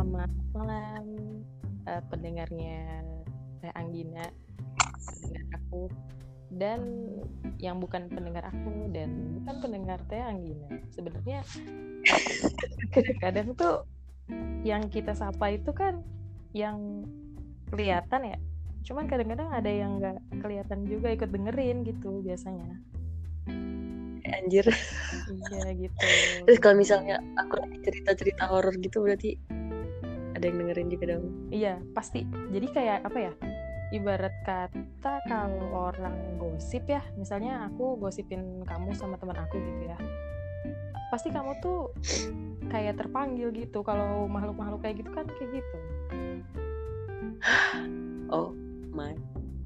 Selamat malam uh, pendengarnya Teh Anggina, pendengar aku dan yang bukan pendengar aku dan bukan pendengar Teh Anggina. Sebenarnya kadang tuh yang kita sapa itu kan yang kelihatan ya. Cuman kadang-kadang ada yang nggak kelihatan juga ikut dengerin gitu biasanya anjir iya gitu terus kalau misalnya aku cerita cerita horor gitu berarti ada yang dengerin juga dong. Iya pasti. Jadi kayak apa ya ibarat kata kalau orang gosip ya misalnya aku gosipin kamu sama teman aku gitu ya pasti kamu tuh kayak terpanggil gitu. Kalau makhluk-makhluk kayak gitu kan kayak gitu. Oh my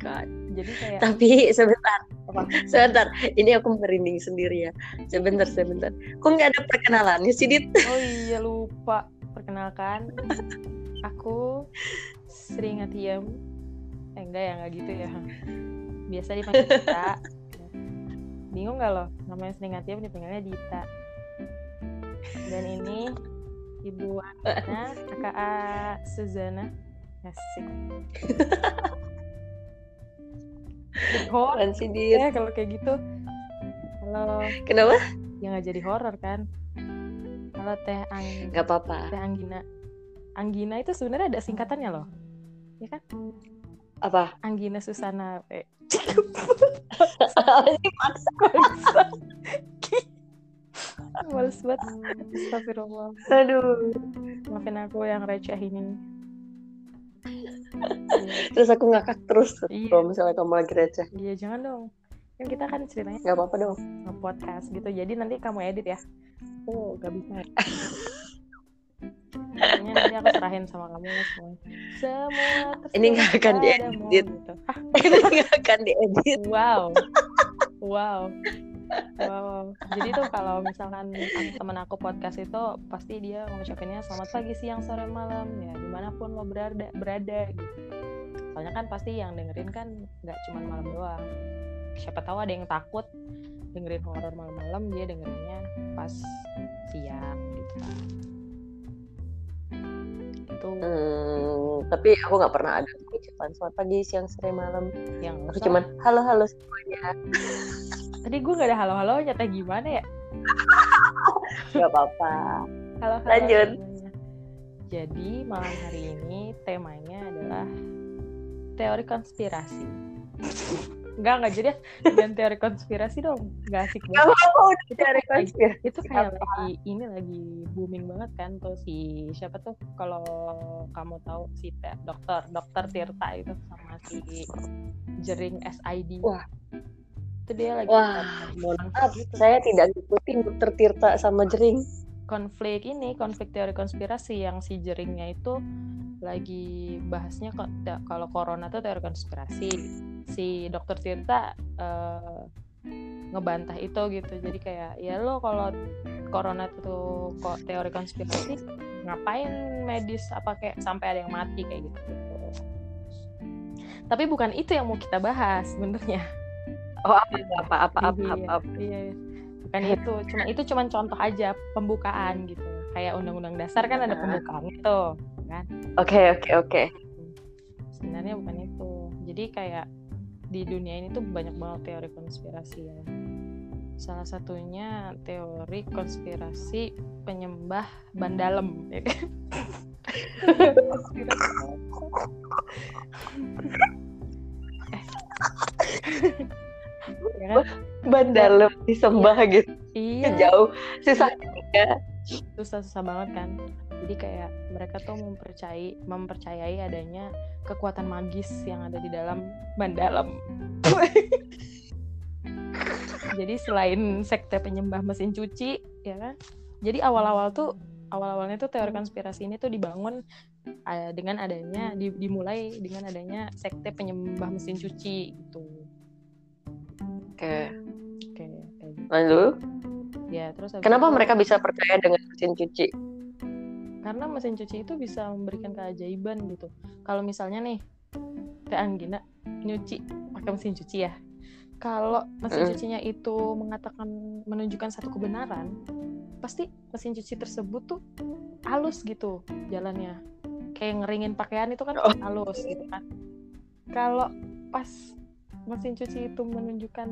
god. Jadi kayak tapi sebentar. Apa? Sebentar. Ini aku merinding sendiri ya. Sebentar sebentar. Kok nggak ada perkenalannya sih dit? Oh iya lupa perkenalkan aku Sri Ngatiem eh enggak ya enggak gitu ya. Biasa dipanggil Dita. Bingung gak loh namanya Sri Ngatiem dipanggilnya Dita. Dan ini Ibu Ana KKA Suzana. Asik. Horor sih dia ya kalau kayak gitu. Kalau kenapa? Ya nggak jadi horor kan kalau teh ang nggak apa-apa. Teh anggina. Anggina itu sebenarnya ada singkatannya loh. Ya kan? Apa? Anggina susana eh. Males banget. Astagfirullah. Aduh. Maafin aku yang receh ini. Terus aku ngakak terus iya. kalau misalnya kamu lagi receh. Iya jangan dong. Kan kita kan ceritanya nggak apa-apa dong. podcast gitu. Jadi nanti kamu edit ya oh gak bisa. Pokoknya nanti aku serahin sama kamu semua semua ini nggak akan diedit. gitu. ini nggak akan diedit. Wow. Wow. Wow. Jadi tuh kalau misalkan temen aku podcast itu pasti dia ngucapinnya selamat pagi, siang, sore, malam. Ya di mana pun lo berada berada gitu. Soalnya kan pasti yang dengerin kan nggak cuma malam doang. Siapa tahu ada yang takut dengerin horor malam-malam dia dengerinnya pas siang gitu. Itu. Hmm, tapi aku nggak pernah ada ucapan selamat pagi, siang, sore, malam. Yang aku cuman halo halo semuanya. Tadi gue gak ada halo-halo nyata gimana ya? gak apa-apa. Halo, halo. Lanjut. Jadi malam hari ini temanya adalah teori konspirasi. Enggak, enggak jadi dan teori konspirasi dong. Enggak asik banget. Gak apa udah teori konspirasi. Itu kayak apa? lagi ini lagi booming banget kan tuh si siapa tuh kalau kamu tahu si dokter dokter Tirta itu sama si Jering SID. Wah, itu dia lagi wah mohon maaf gitu. saya tidak ngikutin dokter Tirta sama Jering konflik ini konflik teori konspirasi yang si Jeringnya itu lagi bahasnya kalau corona tuh teori konspirasi. Si dokter Tirta uh, ngebantah itu gitu. Jadi kayak ya lo kalau corona itu kok teori konspirasi ngapain medis apa kayak sampai ada yang mati kayak gitu, gitu. tapi bukan itu yang mau kita bahas sebenarnya. Oh apa apa apa apa iya, apa, apa. iya bukan itu cuma itu cuma contoh aja pembukaan gitu. Kayak undang-undang dasar kan ada pembukaan itu kan? Oke oke oke. Sebenarnya bukan itu. Jadi kayak di dunia ini tuh banyak banget teori konspirasi ya. Salah satunya teori konspirasi penyembah bandalem ya kan? Ya kan? ban dalam disembah iya. gitu. Iya. Jauh. Susah juga. Susah susah banget kan. Jadi kayak mereka tuh mempercayai mempercayai adanya kekuatan magis yang ada di dalam ban dalam. Jadi selain sekte penyembah mesin cuci ya kan? Jadi awal-awal tuh awal-awalnya tuh teori konspirasi ini tuh dibangun uh, dengan adanya di, dimulai dengan adanya sekte penyembah mesin cuci gitu Oke. Oke. Gitu. Lalu? Ya terus. Kenapa itu, mereka bisa percaya dengan mesin cuci? Karena mesin cuci itu bisa memberikan keajaiban gitu. Kalau misalnya nih, Teh Anggina nyuci pakai mesin cuci ya. Kalau mesin mm. cucinya itu mengatakan menunjukkan satu kebenaran, pasti mesin cuci tersebut tuh halus gitu jalannya kayak ngeringin pakaian itu kan Oh. halus gitu kan kalau pas mesin cuci itu menunjukkan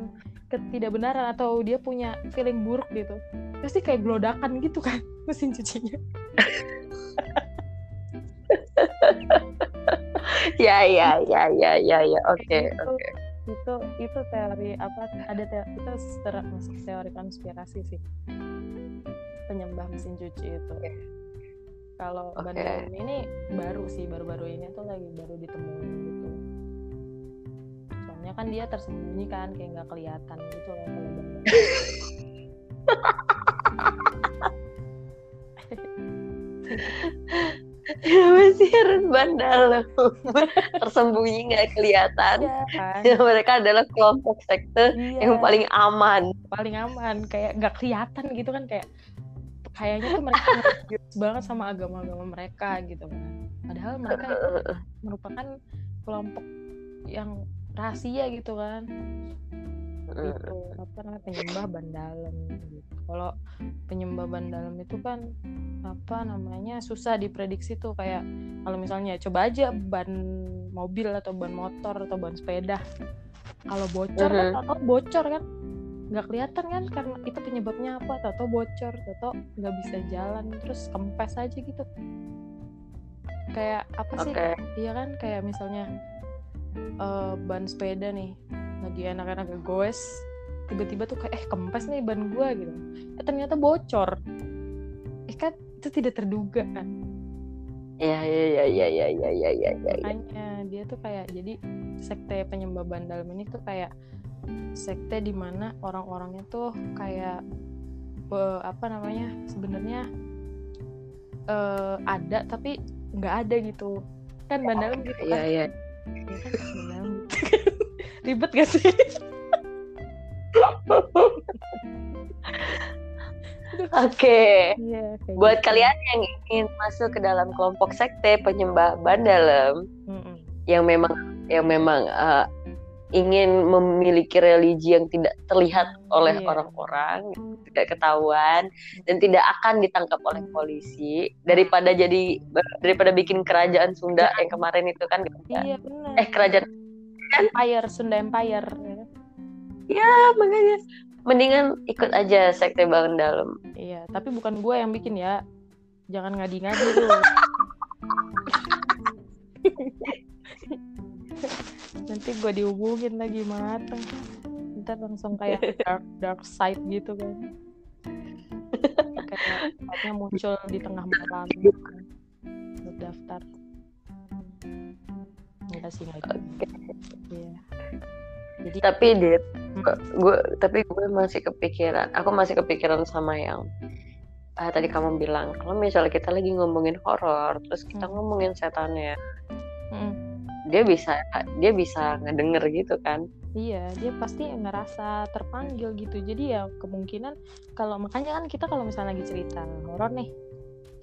ketidakbenaran atau dia punya feeling buruk gitu. Pasti kayak gelodakan gitu kan mesin cucinya. Ya ya ya ya ya ya. Oke Kayak gitu. oke. Itu itu teori apa ada teori itu ter- masuk teori konspirasi sih. Penyembah mesin cuci itu. Kalau Oke. Bandung ini baru sih baru-baru ini tuh lagi baru ditemuin soalnya kan dia tersembunyi kan kayak nggak kelihatan gitu loh kalau Bandung Mesir bandal tersembunyi nggak kelihatan. Iya kan. Mereka adalah kelompok sekte Iya, yang paling aman. Paling aman kayak nggak kelihatan gitu kan kayak kayaknya tuh mereka religius banget sama agama-agama mereka gitu kan. Padahal mereka merupakan kelompok yang rahasia gitu kan. Itu apa namanya penyembah ban dalam gitu. Kalau penyembah ban dalam itu kan apa namanya susah diprediksi tuh. Kayak kalau misalnya coba aja ban mobil atau ban motor atau ban sepeda. Kalau bocor kan Mhm. atau bocor kan. Nggak kelihatan kan karena itu penyebabnya apa? Atau bocor atau nggak bisa jalan terus kempes aja gitu. Kayak apa sih? Oke. Iya kan kayak misalnya uh, ban sepeda nih lagi anak-anak goes tiba-tiba tuh kayak eh kempes nih ban gue gitu eh ternyata bocor eh kan itu tidak terduga kan Iya iya iya iya iya iya iya iya. iya. Makanya dia tuh kayak jadi sekte penyembah bandal ini tuh kayak sekte di mana orang-orangnya tuh kayak be, apa namanya sebenarnya uh, ada tapi nggak ada gitu kan bandalem gitu iya, kan. ya, ya. Ya kan, ribet gak sih oke Iya, kayak buat gitu. kalian yang ingin masuk ke dalam kelompok sekte penyembah ban dalam Mm-mm. yang memang yang memang uh, ingin memiliki religi yang tidak terlihat oleh Iya. orang-orang tidak ketahuan dan tidak akan ditangkap oleh polisi daripada jadi daripada bikin kerajaan Sunda yang kemarin itu kan Iya benar. eh kerajaan Empire, Sunda Empire. ya. makanya mendingan ikut aja sekte ban dalam Iya, tapi bukan gue yang bikin ya. Jangan ngadi-ngadi lu. Nanti gue dihubungin lagi mateng. Ntar langsung kayak dark dark side gitu kan. kayak muncul di tengah malam gitu kan. Daftar. Enggak sih enggak gitu. Iya. Jadi tapi Hmm. gue tapi gue masih kepikiran aku masih kepikiran sama yang ah, tadi kamu bilang kalau misalnya kita lagi ngomongin horor terus kita Hmm. ngomongin setannya Mm. Dia bisa dia bisa ngedenger gitu kan Iya, dia pasti ngerasa terpanggil gitu. Jadi ya kemungkinan kalau makanya kan kita kalau misalnya lagi cerita horor nih,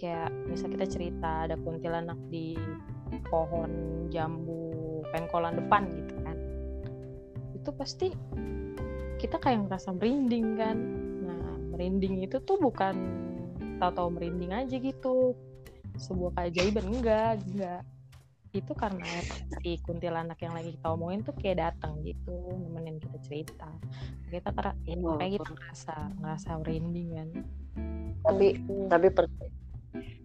kayak misal kita cerita ada kuntilanak di pohon jambu pengkolan depan gitu kan, itu pasti kita kayak ngerasa merinding kan. Nah, merinding itu tuh bukan tahu-tahu merinding aja gitu, sebuah keajaiban enggak, enggak itu karena si kuntilanak yang lagi kita omongin tuh kayak datang gitu nemenin kita cerita kita kera ya, Oh. kayak kita ngerasa ngerasa merinding kan tapi Tuh. tapi per,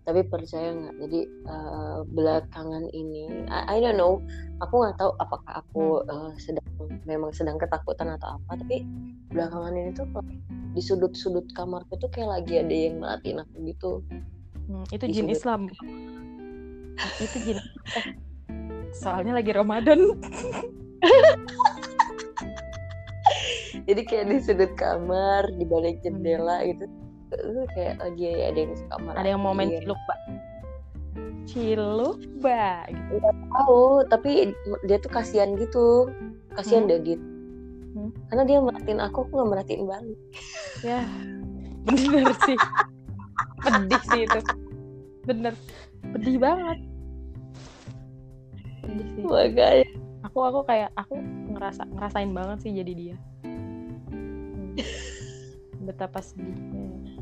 tapi percaya nggak jadi eh, belakangan ini I, I don't know aku nggak tahu apakah aku eh, sedang memang sedang ketakutan atau apa tapi belakangan ini tuh di sudut-sudut kamarku tuh kayak lagi ada yang ngeliatin aku gitu Hmm, itu Di jin sudut. Islam itu eh, soalnya lagi Ramadan jadi kayak di sudut kamar di balik Hmm. jendela gitu eh, kayak lagi ada yang suka ada yang mau main merhatiin. ciluk mbak ciluk mbak gitu. tahu tapi dia tuh kasihan gitu kasihan Hmm. deh dia Hmm. karena dia merhatiin aku aku nggak merhatiin balik ya bener sih pedih sih itu bener. Pedih banget. Pedih sih. Makanya. Aku aku kayak aku ngerasa ngerasain banget sih jadi dia. Hmm. betapa sedihnya.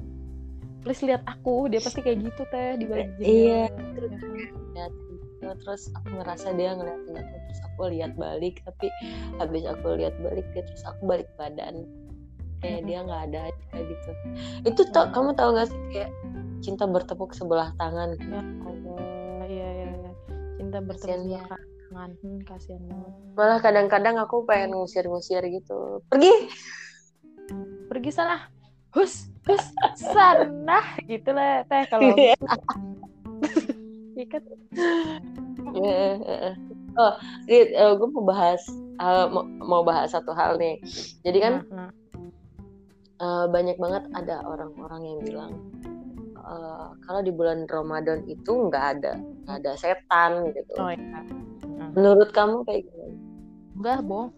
Please lihat aku dia pasti kayak gitu teh di balik jendela. Iya. Ya kan? gitu. terus aku ngerasa dia ngeliatin aku terus aku lihat balik tapi habis aku lihat balik dia terus aku balik badan. Kayak Mm-mm. dia nggak ada aja gitu. Itu tau kamu tahu gak sih kayak cinta bertepuk sebelah tangan. Ya Allah iya iya iya. Cinta bertemu Kasian sebelah tangan. Hmm, kasihan banget. Malah kadang-kadang aku pengen ngusir-ngusir gitu. Pergi! Pergi sana. Hus hus sana. Gitu lah teh kalau kan? Eh, eh, eh. oh Rit, gue mau bahas eh, mau, mau bahas satu hal nih. Jadi kan Nah, nah. eh, banyak banget ada orang-orang yang bilang eh, kalau di bulan Ramadan itu nggak ada nggak ada setan gitu. Oh iya. Menurut kamu kayak gimana? Enggak bohong.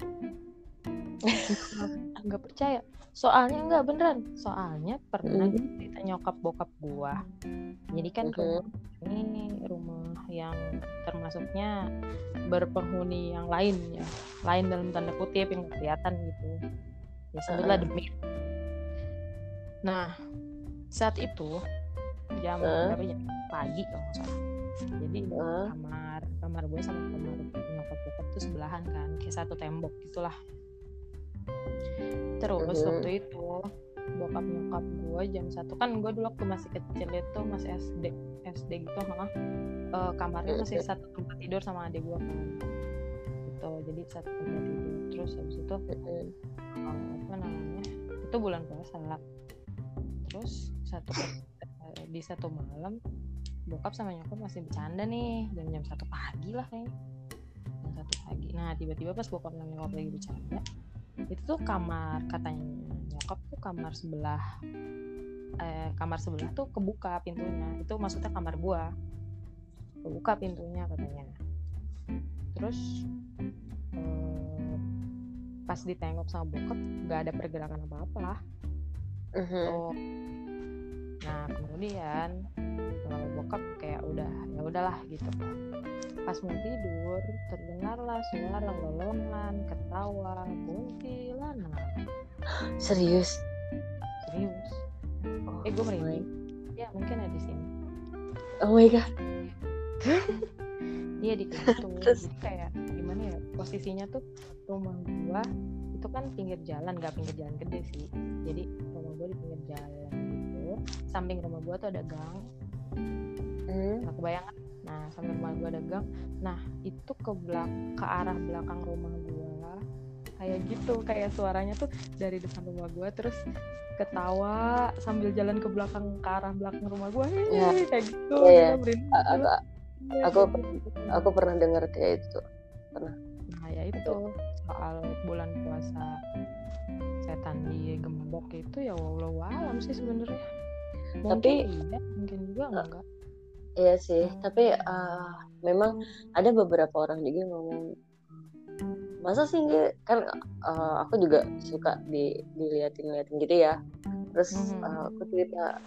Nggak percaya. Soalnya enggak beneran. Soalnya pernah Mhm. gitu cerita nyokap bokap gua. Jadi kan Mhm. rumah ini rumah yang termasuknya berpenghuni yang lain ya. Lain dalam tanda kutip yang kelihatan gitu. Ya sebutlah Heeh. demi. Nah saat itu jam Heeh. berapa jam pagi kalau nggak salah jadi Heeh. kamar kamar gue sama kamar nyokap bokap tuh sebelahan kan kayak satu tembok gitulah terus Mhm. waktu itu bokap nyokap gue jam satu kan gue dulu waktu masih kecil itu masih SD SD gitu malah eh, kamarnya masih Mhm. satu tempat tidur sama adik gue kan gitu jadi satu tempat tidur terus habis itu eh, apa namanya itu bulan puasa terus satu di satu malam bokap sama nyokap masih bercanda nih dan jam satu pagi lah kayaknya. Jam satu pagi. Nah tiba-tiba pas bokap sama nyokap lagi bercanda itu tuh kamar katanya nyokap tuh kamar sebelah eh, kamar sebelah tuh kebuka pintunya. Itu maksudnya kamar gua. Kebuka pintunya katanya. Terus eh, pas ditengok sama bokap nggak ada pergerakan apa-apa Mhm. Oh. Nah, kemudian kalau bokap kayak udah ya udahlah gitu. Pas mau tidur, terdengarlah suara lolongan, ketawa, kuntilanak. serius Serius. oh Eh, gue merinding. Ya, mungkin ada di sini. oh my god Iya di situ. Jadi kayak gimana ya? Posisinya tuh rumah gua itu kan pinggir jalan, nggak pinggir jalan gede sih. Jadi rumah gua di pinggir jalan gitu. Samping rumah gua tuh ada gang. Hmm. Nah, kebayang kan? Nah, samping rumah gua ada gang. Nah, itu ke belak ke arah belakang rumah gua kayak gitu, kayak suaranya tuh dari depan rumah gua terus ketawa sambil jalan ke belakang ke arah belakang rumah gua. Ya. Kayak gitu. Iya, iya. Gila, merinding A- gila. aku aku aku pernah dengar kayak itu Nah, ya itu soal bulan puasa setan di gembok itu ya wallahu alam sih sebenarnya. Tapi- Mungkin iya, mungkin juga enggak. Iya sih, Hmm. tapi eh, memang ada beberapa orang juga yang ngomong masa sih dia kan eh, aku juga suka di diliatin liatin gitu ya. Terus eh, aku cerita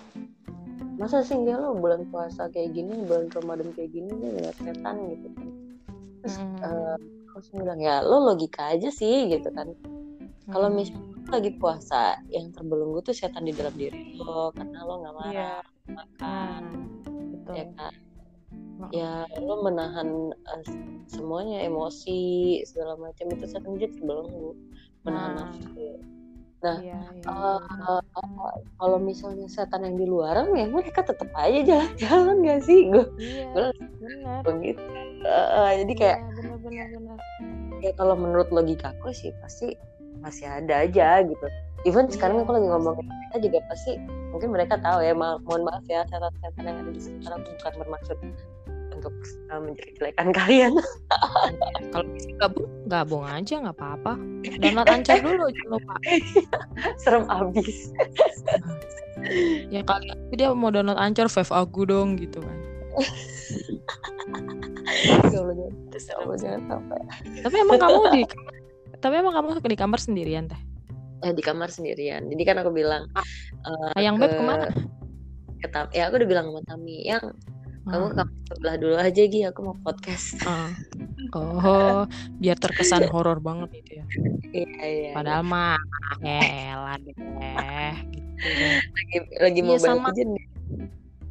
masa sih dia lo bulan puasa kayak gini, bulan Ramadan kayak gini dia ngeliat setan gitu kan. Terus eh, aku bilang ya lo logika aja sih gitu kan. Kalau Hmm. misalnya lagi puasa yang terbelenggu tuh setan di dalam diri lo karena lo nggak marah Iya. makan Nah, betul. ya kan Heeh. ya lo menahan eh, semuanya emosi segala macam itu setan dia terbelenggu menahan Nah. nafsu nah Iya, iya, betul. eh, kalau misalnya setan yang di luaran ya mereka tetap aja jalan-jalan gak sih gue Iya, gue benar. begitu Eh, eh, jadi kayak Iya, benar benar. ya kalau menurut logika aku sih pasti masih ada aja gitu even sekarang Iya. aku lagi ngomongin mereka juga pasti mungkin mereka tahu ya ma- mohon maaf ya setan-setan yang ada di sekitar aku bukan bermaksud untuk uh, menjelek-jelekan kalian Kalau bisa gabung, gabung aja nggak apa-apa. Download Anchor dulu jangan lupa. serem abis Ya kali dia mau download Anchor, Five aku dong gitu kan. ya Allah jangan, ya Allah, jangan sampai Tapi emang kamu di tapi emang kamu di kamar sendirian teh. eh, di kamar sendirian jadi kan aku bilang eh, Ayang beb ke- ke mana? ke Tam- ya aku udah bilang sama Tami yang kamu ke kamar sebelah dulu aja Gi aku mau podcast Ah. Oh, biar terkesan horor banget itu ya. iya iya Padahal mah elah deh gitu. lagi lagi Iya, mobile sama. nih.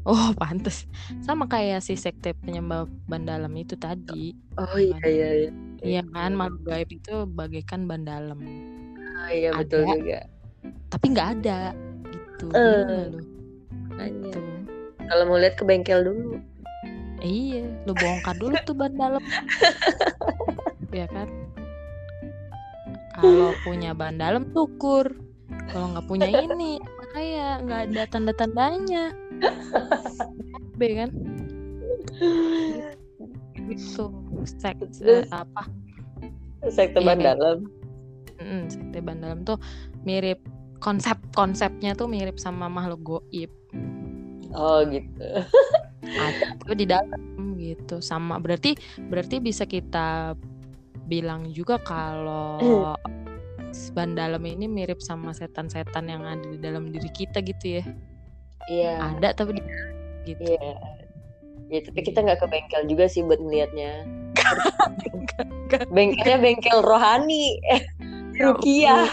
Oh, pantes. Sama kayak si sekte penyembah ban dalam itu tadi. Oh iya iya iya. Iya kan, makhluk gaib itu bagaikan ban dalam. Ah, iya betul Ada, juga. tapi nggak ada gitu. Makanya. Gitu. Kalau mau lihat ke bengkel dulu. Iya, lu bongkar dulu tuh ban dalam. ya kan? Kalau punya ban dalam tukur. Kalau nggak punya ini, kayak nggak ada tanda-tandanya. B kan? Gitu. Sek, Terus? apa? Sekte Iya, ban dalam. Mm, sekte ban dalam tuh mirip konsep konsepnya tuh mirip sama makhluk goib. Oh gitu. tapi di dalam gitu sama berarti berarti bisa kita bilang juga kalau ban dalam ini mirip sama setan-setan yang ada di dalam diri kita gitu ya Iya. ada tapi di gitu Iya. Ya tapi kita nggak ke bengkel juga sih buat melihatnya. Bengkelnya bengkel rohani. Eh, Rukiah.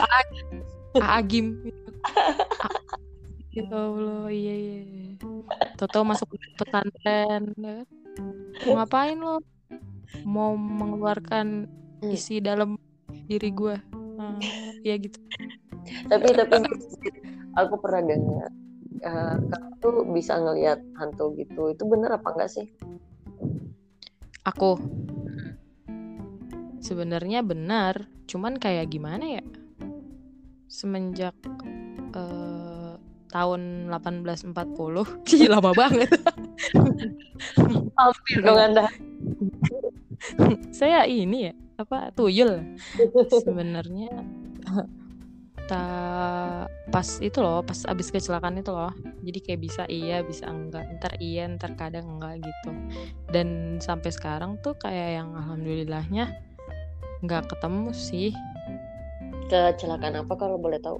A- Agim ya Allah iya iya Toto masuk pesantren ya mau ngapain lo mau mengeluarkan Hmm. isi dalam diri gue nah, ya gitu tapi tapi aku pernah dengar eh, kamu tuh bisa ngelihat hantu gitu. Itu bener apa enggak sih? aku sebenarnya benar cuman kayak gimana ya semenjak eh, tahun 1840 Ih, lama banget Hampir dong Anda. saya ini ya apa tuyul sebenarnya ta pas itu loh pas abis kecelakaan itu loh jadi kayak bisa iya bisa enggak ntar iya ntar kadang enggak gitu dan sampai sekarang tuh kayak yang alhamdulillahnya nggak ketemu sih Kecelakaan apa kalau boleh tahu?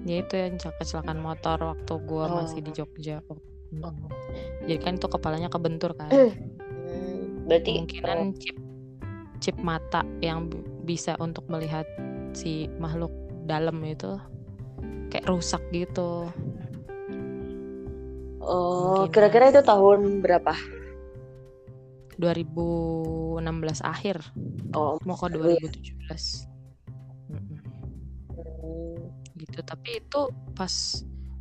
ya itu yang celaka- kecelakaan motor waktu gua Oh. masih di Jogja Mm. Oh. jadi kan itu kepalanya kebentur kan Hmm, berarti kemungkinan chip chip mata yang bisa untuk melihat si makhluk dalam itu kayak rusak gitu Oh, Mungkin. kira-kira itu tahun berapa? 2016 akhir Oh, mau ke Seru ya. 2017 Mm-mm, hmm, gitu tapi itu pas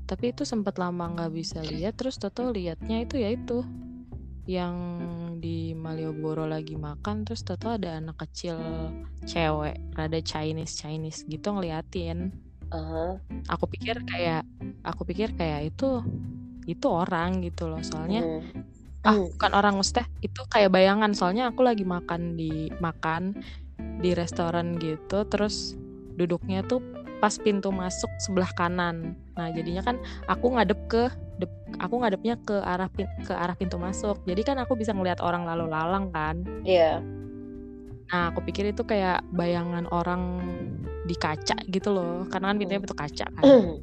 tapi itu sempat lama nggak bisa lihat terus Toto liatnya itu ya itu yang di Malioboro lagi makan terus Toto ada anak kecil cewek rada Chinese Chinese gitu ngeliatin. Aha, aku pikir kayak aku pikir kayak itu itu orang gitu loh. Soalnya hmm, ah Hmm. bukan orang mustah itu kayak bayangan. Soalnya aku lagi makan di makan di restoran gitu terus duduknya tuh pas pintu masuk sebelah kanan. Nah jadinya kan aku ngadep ke dep- aku ngadepnya ke arah pin- ke arah pintu masuk. Jadi kan aku bisa ngelihat orang lalu lalang kan. Iya. nah aku pikir itu kayak bayangan orang di kaca gitu loh. Karena kan pintunya pintu kaca kan. Hmm,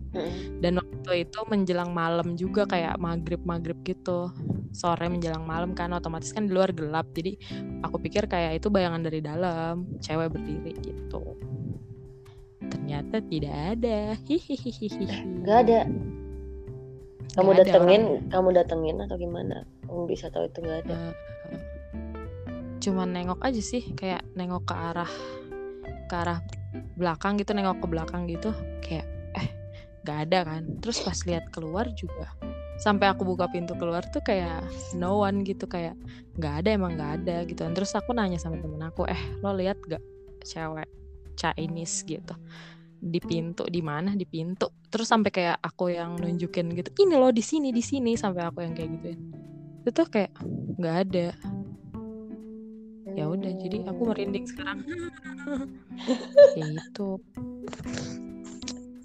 dan waktu itu menjelang malam juga kayak maghrib maghrib gitu. Sore menjelang malam kan otomatis kan di luar gelap. Jadi aku pikir kayak itu bayangan dari dalam cewek berdiri gitu ternyata tidak ada hihihihi Nggak ada. Kamu ada datengin, orang. kamu datengin atau gimana? Kamu bisa tahu itu nggak ada. Eh, cuman nengok aja sih kayak nengok ke arah ke arah belakang gitu nengok ke belakang gitu kayak eh nggak ada kan terus pas lihat keluar juga sampai aku buka pintu keluar tuh kayak no one gitu kayak nggak ada emang nggak ada gitu terus aku nanya sama temen aku eh lo lihat gak cewek Chinese gitu di pintu di mana? Di pintu. Terus sampai kayak aku yang nunjukin gitu ini loh di sini di sini sampai aku yang kayak gituin itu tuh kayak nggak ada. Ya udah jadi aku merinding sekarang. Kayak gitu.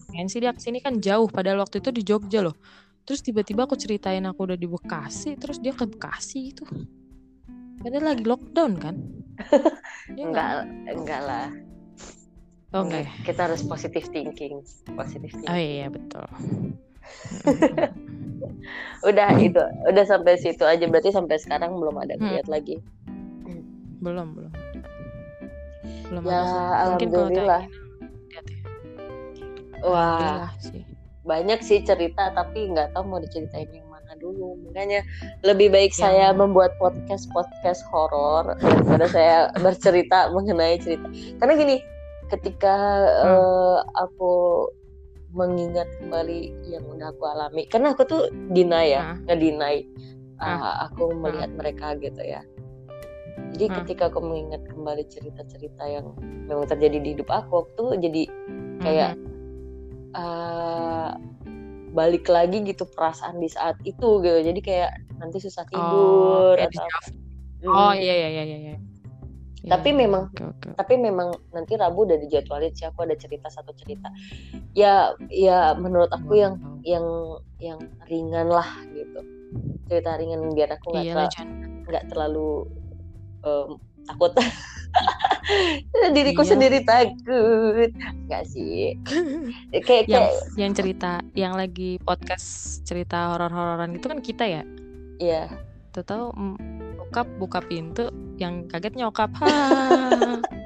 Pengen sih dia ke sini? Kan jauh padahal waktu itu di Jogja loh. Terus tiba-tiba aku ceritain aku udah di Bekasi terus dia ke Bekasi itu padahal lagi lockdown kan? Nggak? Enggak, enggak lah. Oh enggak ya Kita harus positive thinking. Positive oh thinking. iya betul Udah itu, udah sampai situ aja. Berarti sampai sekarang belum ada Hmm. lagi. belum belum belum Ya, ada mungkin kalau alhamdulillah. lihat ya Wah, sih banyak sih cerita tapi nggak tahu mau diceritain yang mana dulu makanya lebih baik Yang- saya membuat podcast podcast horor daripada saya bercerita mengenai cerita karena gini ketika eh, aku mengingat kembali yang udah aku alami karena aku tuh deny ya ngedeny Ah. uh, aku melihat mereka gitu ya jadi Ah. ketika aku mengingat kembali cerita-cerita yang memang terjadi di hidup aku tuh jadi kayak Mhm. uh, balik lagi gitu perasaan di saat itu gitu jadi kayak nanti susah Oh, tidur kayak atau. Mm. Oh iya iya iya iya. Iya. Tapi Iya, memang- oke oke. tapi memang nanti Rabu udah dijadwalin sih aku ada cerita satu cerita ya ya menurut aku yang yang yang ringan lah gitu cerita ringan biar aku nggak Iya nggak terlalu em, takut diriku Iya. sendiri takut nggak sih kayak yang kayak yang cerita yang lagi podcast cerita horor-hororan itu kan kita ya. ya Tuh tahu mm, bokap buka pintu yang kaget nyokap. Ha.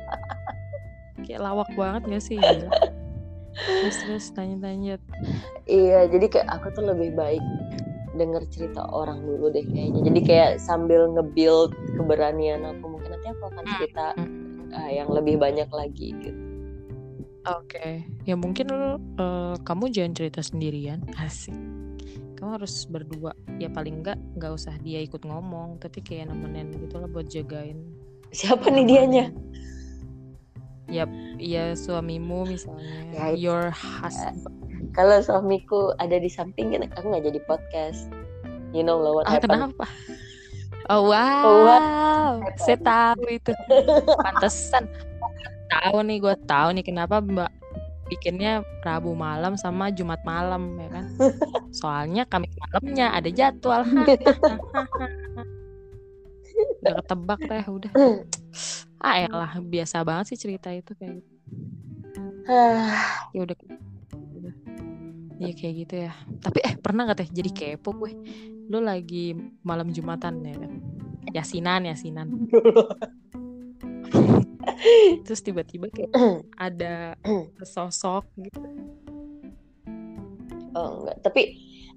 Kayak lawak banget gak sih? Gila. Terus terus tanya-tanya. iya jadi kayak aku tuh lebih baik denger cerita orang dulu deh kayaknya jadi kayak sambil nge-build keberanian aku mungkin nanti aku akan cerita ah, yang lebih banyak lagi gitu Oke, ya mungkin lu, eh, kamu jangan cerita sendirian, asik. Kamu harus berdua, ya paling enggak nggak usah dia ikut ngomong, tapi kayak nemenin gitu lah buat jagain. siapa nih dianya Ya suamimu misalnya, Ya, your husband. kalau suamiku ada di samping kan aku nggak jadi podcast you know lah what Ah happened kenapa? Oh wow, Oh, what saya tahu itu. Pantesan. Tahu nih, gue tahu nih kenapa Mbak bikinnya Rabu malam sama Jumat malam ya kan? Soalnya Kamis malamnya ada jadwal. udah ketebak deh, udah. Ah elah, biasa banget sih cerita itu kayak gitu. Ya udah. udah. Iya kayak gitu ya. Tapi eh pernah gak teh jadi kepo gue? Lu lagi malam Jumatan ya kan? Yasinan, yasinan. Terus tiba-tiba kayak ada sosok gitu. Oh enggak tapi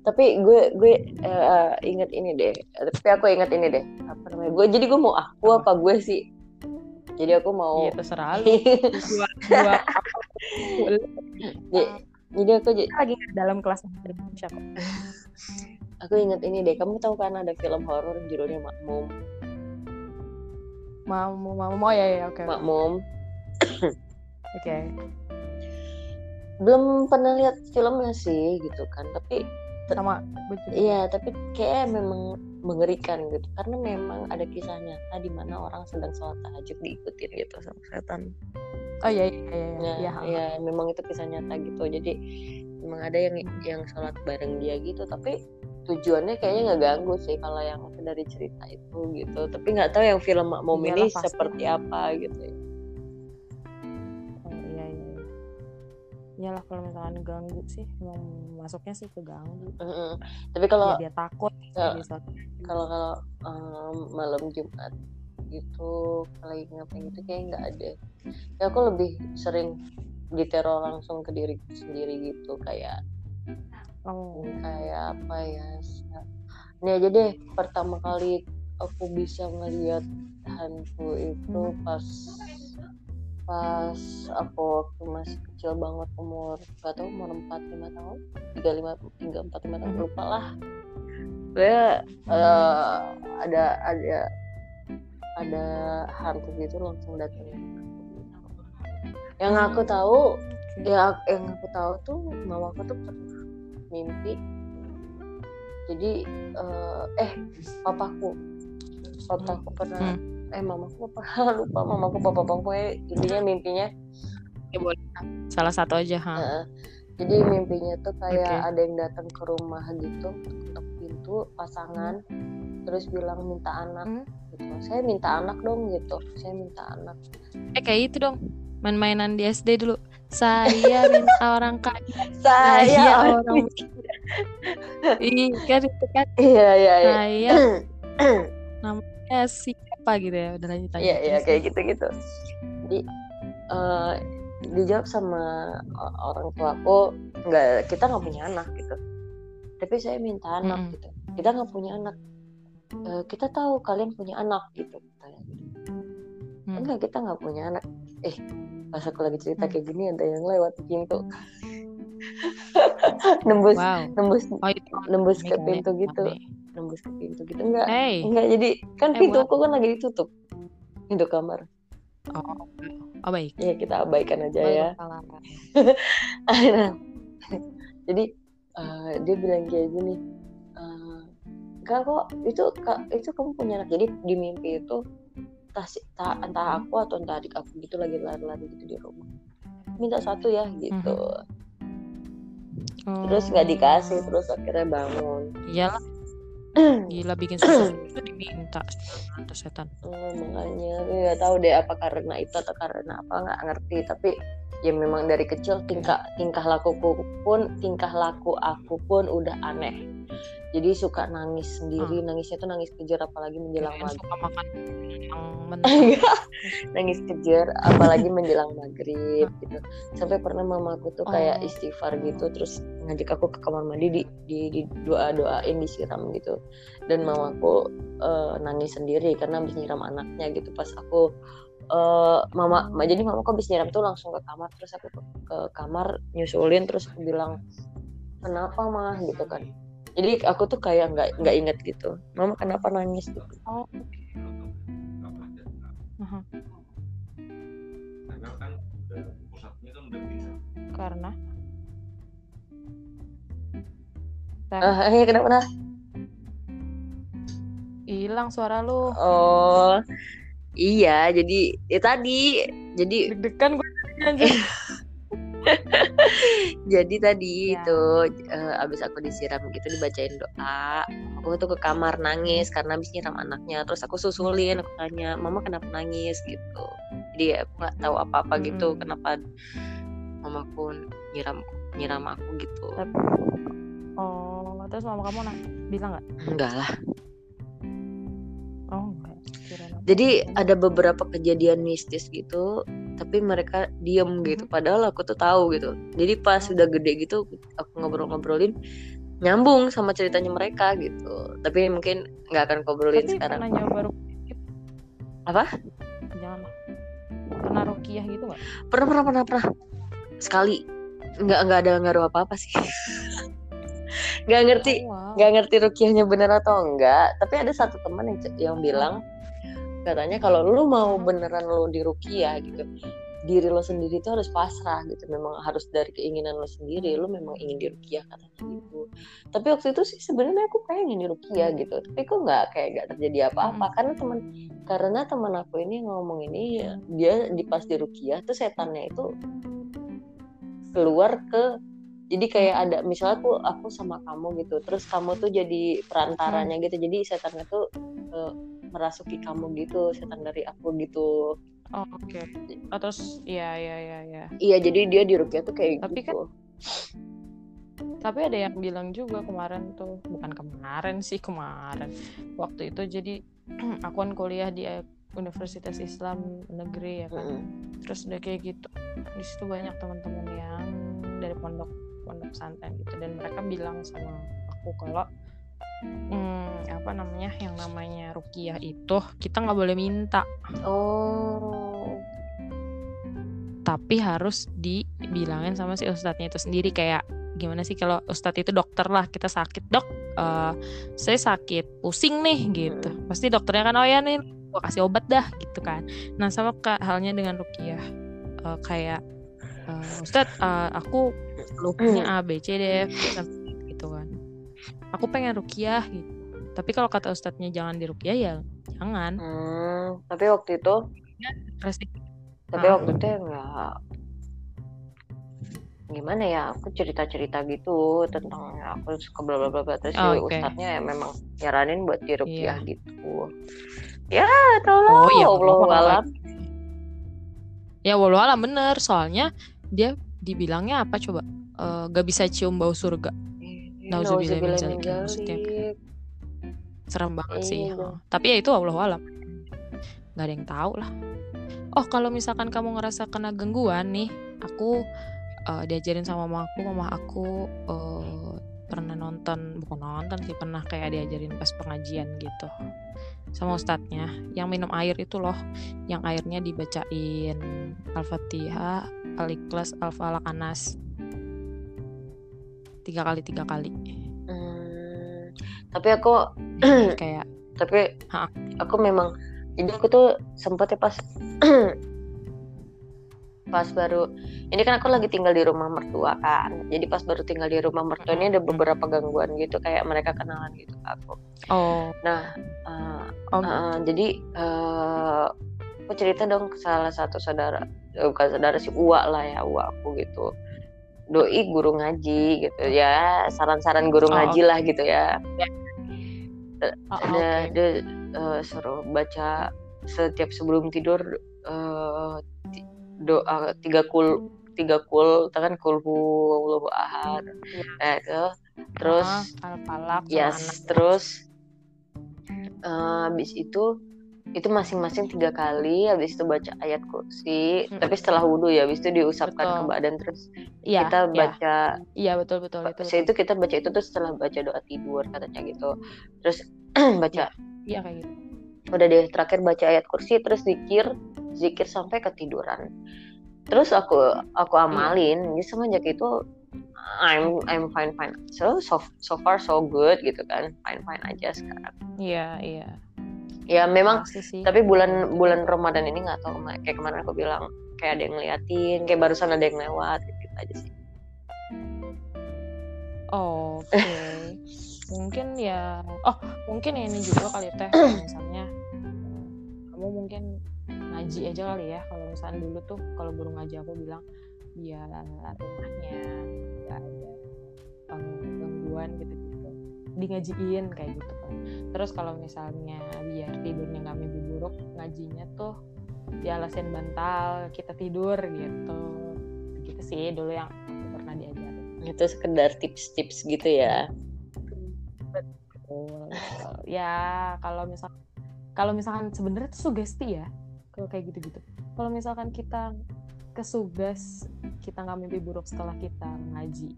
tapi gue gue eh, inget ini deh tapi aku inget ini deh apa namanya gue jadi gue mau aku apa, gue sih jadi aku mau Iya terserah lu. Gua, gua jadi, jadi aku j- lagi dalam kelas Indonesia kok. aku inget ini deh kamu tahu kan ada film horor judulnya Makmum mau mau mau ya ya oke. oke. Makmum Oke. Belum pernah lihat filmnya sih gitu kan tapi Sama. Iya, tapi kayak memang mengerikan gitu karena memang ada kisah nyata di mana orang sedang sholat tahajud diikutin gitu sama setan. Oh iya iya iya. Nah, Iya. ya memang itu kisah nyata gitu. Jadi memang ada yang yang sholat bareng dia gitu, tapi tujuannya kayaknya nggak ganggu sih kalau yang dari cerita itu gitu. Tapi nggak tahu yang film Makmum Iyalah, ini seperti apa gitu. ya. Iyalah kalau misalkan ganggu sih, mau masuknya sih keganggu. Mm-mm. Tapi kalau ya dia takut Ya. di saat kalau kalau em, malam Jumat gitu kalau lagi ngapain gitu kayak nggak ada ya aku lebih sering diteror langsung ke diri sendiri gitu kayak oh, kayak apa ya ini aja deh pertama kali aku bisa ngeliat hantu itu Hmm. pas pas aku waktu masih kecil banget umur gak tau umur empat lima tahun tiga lima tiga empat lima tahun Mhm. lupa lah. Gue eh, ada ada ada hantu gitu langsung datang yang aku tahu ya yang aku tahu tuh mama aku tuh pernah mimpi. Jadi eh, eh papaku. Papaku pernah eh mamaku papa lupa mamaku papa papaku intinya mimpinya ya boleh. Salah satu aja, ha. eh, jadi mimpinya tuh kayak Oke. ada yang datang ke rumah gitu ketuk pintu pasangan terus bilang minta anak Hmm. gitu saya minta anak dong gitu saya minta anak Eh kayak itu dong. Main-mainan di SD dulu. Saya minta orang kaya. saya orang Iya kan itu kan iya iya iya saya namanya siapa gitu ya. Udah lanjut aja. Iya iya kayak gitu gitu. Jadi eh, dijawab sama orang tua aku nggak kita nggak punya anak gitu tapi saya minta anak hmm. gitu kita nggak punya anak e, kita tahu kalian punya anak gitu hmm. enggak kita nggak punya anak eh pas aku lagi cerita hmm. kayak gini ada yang lewat pintu nembus wow. nembus oh, itu. nembus ke pintu gitu. Nembus ke pintu gitu. Enggak hey. enggak jadi kan hey, pintu aku kan lagi ditutup. Pintu kamar. Oh oh baik. Ya kita abaikan aja baik, ya. jadi uh, dia bilang kayak gini uh, enggak kok itu itu kamu punya anak? Jadi di mimpi itu entah, entah, entah aku atau entah adik aku gitu lagi lari-lari gitu di rumah. Minta satu ya gitu. Hmm. Terus nggak dikasih terus akhirnya bangun. Iyalah. Gila bikin susah itu diminta. Atau setan. Oh, makanya nggak tahu deh apa karena itu atau karena apa nggak ngerti. Tapi ya memang dari kecil tingkah tingkah lakuku pun tingkah laku aku pun udah aneh. Jadi suka nangis sendiri hmm. nangisnya tuh nangis kejar apalagi menjelang maghrib suka makan nangis kejar apalagi menjelang maghrib gitu. Sampai pernah mamaku tuh kayak oh. istighfar gitu terus ngajak aku ke kamar mandi di di, di doa doain disiram gitu. Dan mamaku uh, nangis sendiri karena habis nyiram anaknya gitu. Pas aku uh, mama jadi mama kok habis nyiram tuh langsung ke kamar terus aku ke, ke kamar nyusulin terus aku bilang kenapa mah gitu kan. Jadi aku tuh kayak nggak nggak inget gitu. Mama kenapa nangis? gitu. Oh. Uh-huh. karena ah uh, kenapa nah hilang suara lu. Oh iya jadi ya tadi jadi deg-degan gue jadi tadi ya. itu uh, abis aku disiram gitu dibacain doa aku tuh ke kamar nangis karena abis nyiram anaknya terus aku susulin aku tanya mama kenapa nangis? gitu. Jadi aku nggak tahu apa apa gitu, hmm. gitu kenapa mama pun nyiram nyiram aku gitu. Oh terus mama kamu nang bilang nggak? Enggak lah jadi ada beberapa kejadian mistis gitu tapi mereka diem gitu. Mm-hmm. padahal aku tuh tahu gitu. Jadi pas sudah gede gitu aku ngobrol-ngobrolin nyambung sama ceritanya mereka gitu. Tapi mungkin nggak akan ngobrolin tapi sekarang. pernah nyoba apa? Jangan pernah rukiah gitu nggak? Pernah pernah pernah pernah. Sekali. Nggak nggak ada ngaruh apa apa sih. Nggak ngerti. Oh, nggak wow. ngerti rukiahnya bener atau enggak tapi ada satu teman yang yang bilang katanya kalau lu mau beneran lu di rukiah gitu. Diri lo sendiri itu harus pasrah gitu. Memang harus dari keinginan lo sendiri lo memang ingin di rukiah katanya gitu. Tapi waktu itu sih sebenarnya aku pengen di rukiah gitu. Tapi kok nggak kayak gak terjadi apa-apa. Hmm. karena teman karena teman aku ini ngomong ini dia di pas di rukiah tuh setannya itu keluar ke jadi kayak ada misalnya aku aku sama kamu gitu. Terus kamu tuh jadi perantaranya hmm. gitu. Jadi setannya tuh uh, merasuki kamu gitu setan dari aku gitu. Oh, oke. Okay. oh, terus iya iya iya iya. Iya jadi dia di rupiah tuh kayak tapi kan- gitu. Kan tapi ada yang bilang juga kemarin tuh bukan kemarin sih kemarin. Waktu itu jadi aku kan kuliah di Universitas Islam Negeri ya kan. Mm terus udah kayak gitu di situ banyak teman-teman yang dari pondok pondok pesantren gitu. Dan mereka bilang sama aku kalau hmm, apa namanya yang namanya rukiah itu kita nggak boleh minta. Oh. Tapi harus dibilangin sama si ustadznya itu sendiri kayak gimana sih kalau ustadz itu dokter lah kita sakit dok uh, saya sakit pusing nih gitu. Hmm. pasti dokternya kan oh ya nih gua kasih obat dah gitu kan. Nah sama halnya dengan rukiah. Uh, kayak uh, ustadz uh, aku lukunya A B C D F gitu aku pengen rukiah gitu. Tapi kalau kata ustadznya jangan dirukiah ya jangan. Hmm, tapi waktu itu tapi ah. waktu itu enggak gimana ya aku cerita cerita gitu tentang aku suka bla bla bla terus oh, okay. ustadznya ya memang nyaranin buat dirukiah yeah. gitu. Ya tau lah oh, iya, Allah alam. ya walau alam bener. Soalnya dia dibilangnya apa coba? Uh, gak bisa cium bau surga Nauzubillah min zalik maksudnya serem banget sih oh. tapi ya itu Allah alam. Nggak ada yang tahu lah. Oh kalau misalkan kamu ngerasa kena gangguan nih aku uh, diajarin sama mama aku mama aku uh, pernah nonton bukan nonton sih pernah kayak diajarin pas pengajian gitu sama ustadznya. Yang minum air itu loh yang airnya dibacain. Al-fatihah al-ikhlas al-falaq anas tiga kali tiga kali. Hmm, tapi aku kayak tapi ha. aku memang jadi aku tuh sempet ya pas pas baru ini kan aku lagi tinggal di rumah mertua kan jadi pas baru tinggal di rumah mertua ini ada beberapa gangguan gitu kayak mereka kenalan gitu ke aku. Oh. Nah uh, oh. uh, jadi uh, aku cerita dong ke salah satu saudara bukan saudara si Uwa lah ya Uwa aku gitu doi guru ngaji gitu ya saran-saran guru oh, ngaji okay. lah gitu ya oh, ada okay. dia uh, suruh baca setiap sebelum tidur uh, doa tiga kul tiga kul kan kulhu Allah ahad eh itu terus al yes terus uh, habis itu itu masing-masing tiga kali habis itu baca ayat kursi hmm. tapi setelah wudhu ya habis itu diusapkan betul. ke badan terus ya, kita baca iya ya, betul betul itu itu kita baca itu tuh setelah baca doa tidur katanya gitu. Terus baca. Iya ya, kayak gitu. Udah deh terakhir baca ayat kursi terus zikir zikir sampai ketiduran. Terus aku aku iya. amalin jadi semenjak itu I'm I'm fine fine. So so so far so good gitu kan. Fine fine aja sekarang. Iya iya. Ya memang sih. tapi bulan bulan Ramadan ini nggak tahu kayak kemarin aku bilang kayak ada yang ngeliatin kayak barusan ada yang lewat gitu, -gitu aja sih oh, oke okay. mungkin ya oh mungkin ini juga kali teh misalnya kamu mungkin ngaji aja kali ya kalau misalnya dulu tuh kalau guru ngaji aku bilang biar rumahnya nggak ada gangguan gitu di ngajiin kayak gitu kan. Terus kalau misalnya biar tidurnya nggak mimpi buruk ngajinya tuh dialasin bantal kita tidur gitu. Gitu sih dulu yang pernah diajarin. Itu sekedar tips-tips gitu ya? Betul. Ya kalau misal kalau misalkan sebenarnya itu sugesti ya kalau kayak gitu-gitu. Kalau misalkan kita kesugas kita nggak mimpi buruk setelah kita ngaji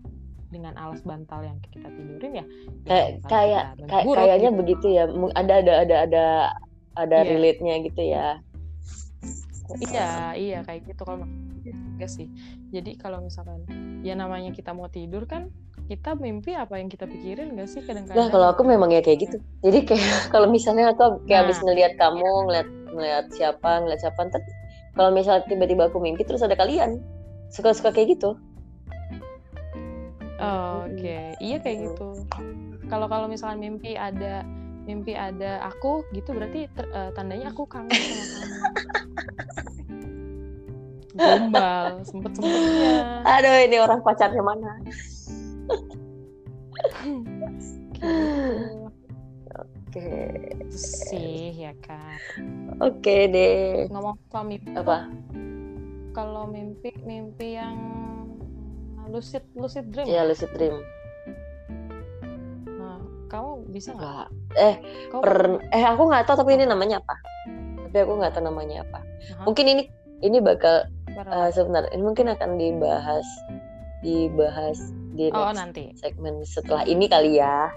dengan alas bantal yang kita tidurin ya, ya kayak kayak kayak kayaknya gitu. begitu ya ada ada ada ada ada yeah. relate-nya gitu ya. Iya iya kayak gitu kalau juga sih. Jadi kalau misalkan ya namanya kita mau tidur kan kita mimpi apa yang kita pikirin gak sih kadang-kadang? Nah kalau aku memang ya kayak gitu. Jadi kayak kalau misalnya aku kayak nah, habis ngelihat kamu ngeliat ngeliat siapa ngeliat siapa ntar kalau misalnya tiba-tiba aku mimpi terus ada kalian suka-suka kayak gitu oh, oke okay. iya kayak gitu kalau kalau misalnya mimpi ada mimpi ada aku gitu berarti ter, uh, tandanya aku kangen sama kamu gombal sempet sempetnya aduh ini orang pacarnya mana gitu. Oke. Sih ya kan. Oke deh. Ngomong soal mimpi apa? Kalau mimpi mimpi yang lucid lucid dream. Iya lucid dream. Nah, kamu bisa nggak? Eh, Kau... per... eh aku nggak tahu tapi ini namanya apa. Tapi aku nggak tahu namanya apa. Uh-huh. Mungkin ini ini bakal uh, sebentar. Ini mungkin akan dibahas dibahas di oh, nanti segmen setelah ini kali ya.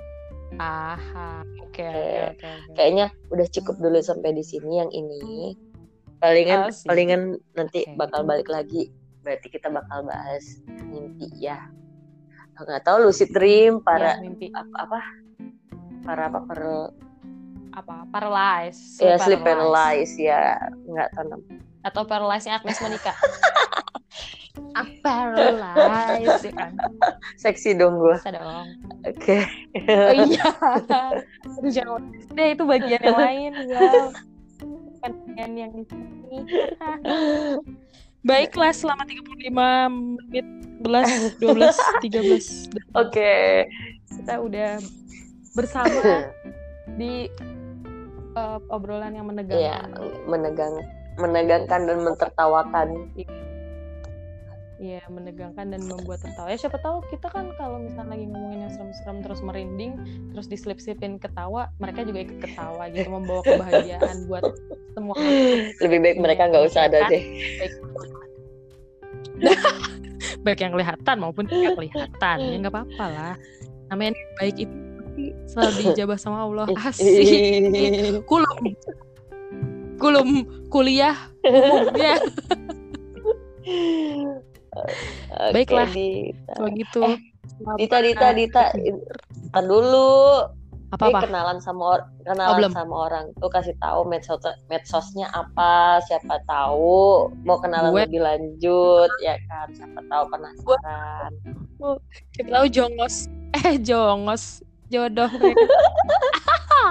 Aha, oke. Okay, okay, okay, okay. Kayaknya udah cukup dulu sampai di sini yang ini. Palingan oh, palingan nanti okay. bakal balik lagi. Berarti kita bakal bahas mimpi ya. Nggak tahu lucid dream para ya, mimpi. apa apa? Para apa para apa? Paralyze. Ya sleep paralyze. ya. Nggak tahu atau paralyze Agnes Monica. Paralyzed ya kan? Seksi dong gue bisa dong. Oke. Okay. oh iya. Jangan deh itu bagian yang lain ya. Bagian yang di sini baiklah selama 35 menit 11 12 13 oke. Okay. kita udah bersama di uh, obrolan yang menegangkan ya, menegang menegangkan dan mentertawakan Iya, menegangkan dan membuat tertawa. Ya siapa tahu kita kan kalau misalnya lagi ngomongin yang serem-serem terus merinding, terus diselip-selipin ketawa, mereka juga ikut ketawa gitu, membawa kebahagiaan buat semua. Lebih baik mereka nggak usah ada deh. baik yang kelihatan maupun tidak kelihatan ya nggak apa-apa lah namanya baik itu selalu dijabah sama Allah asik kulum kulum kuliah umumnya Oke, Baiklah. Dita. kalau gitu Eh, Dita, Dita, Dita, ntar dulu. apa apa kenalan sama or- kenalan belum. sama orang tuh kasih tahu medsos medsosnya apa, siapa tahu mau kenalan Gue- lebih lanjut ya kan, siapa tahu penasaran. kita tahu jongos eh jongos jodoh ya.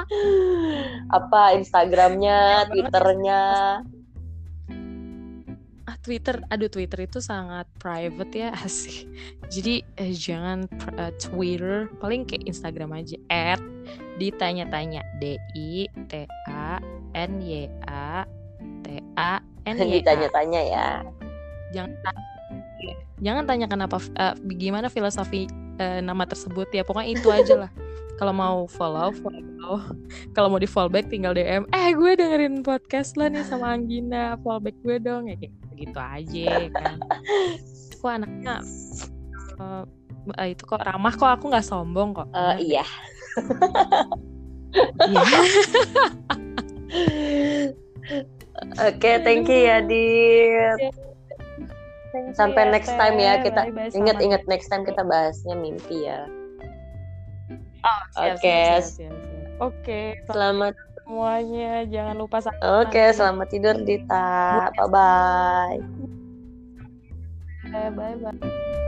apa Instagramnya, banget. Twitternya, ah Twitter aduh Twitter itu sangat private ya asik. Jadi eh, jangan eh, Twitter paling kayak Instagram aja at ditanya-tanya D I T A N Y A T A N Y A. Ditanya-tanya ya. jangan jangan tanya kenapa eh, gimana filosofi eh, nama tersebut ya pokoknya itu aja lah. Kalau mau follow follow. Kalau mau di follow back tinggal DM eh gue dengerin podcast lo nih sama Anggina follow back gue dong ya kayak gitu aja kan kok anaknya eh, itu kok ramah kok aku nggak sombong kok Eh, iya. Iya. Oke, thank you ya, Dit. Sampai next time ya kita ingat-ingat next time kita bahasnya mimpi ya. Siap, Oke. siap. Oke, Selamat semuanya jangan lupa Oke, selamat tidur Dita. Bye bye. bye bye.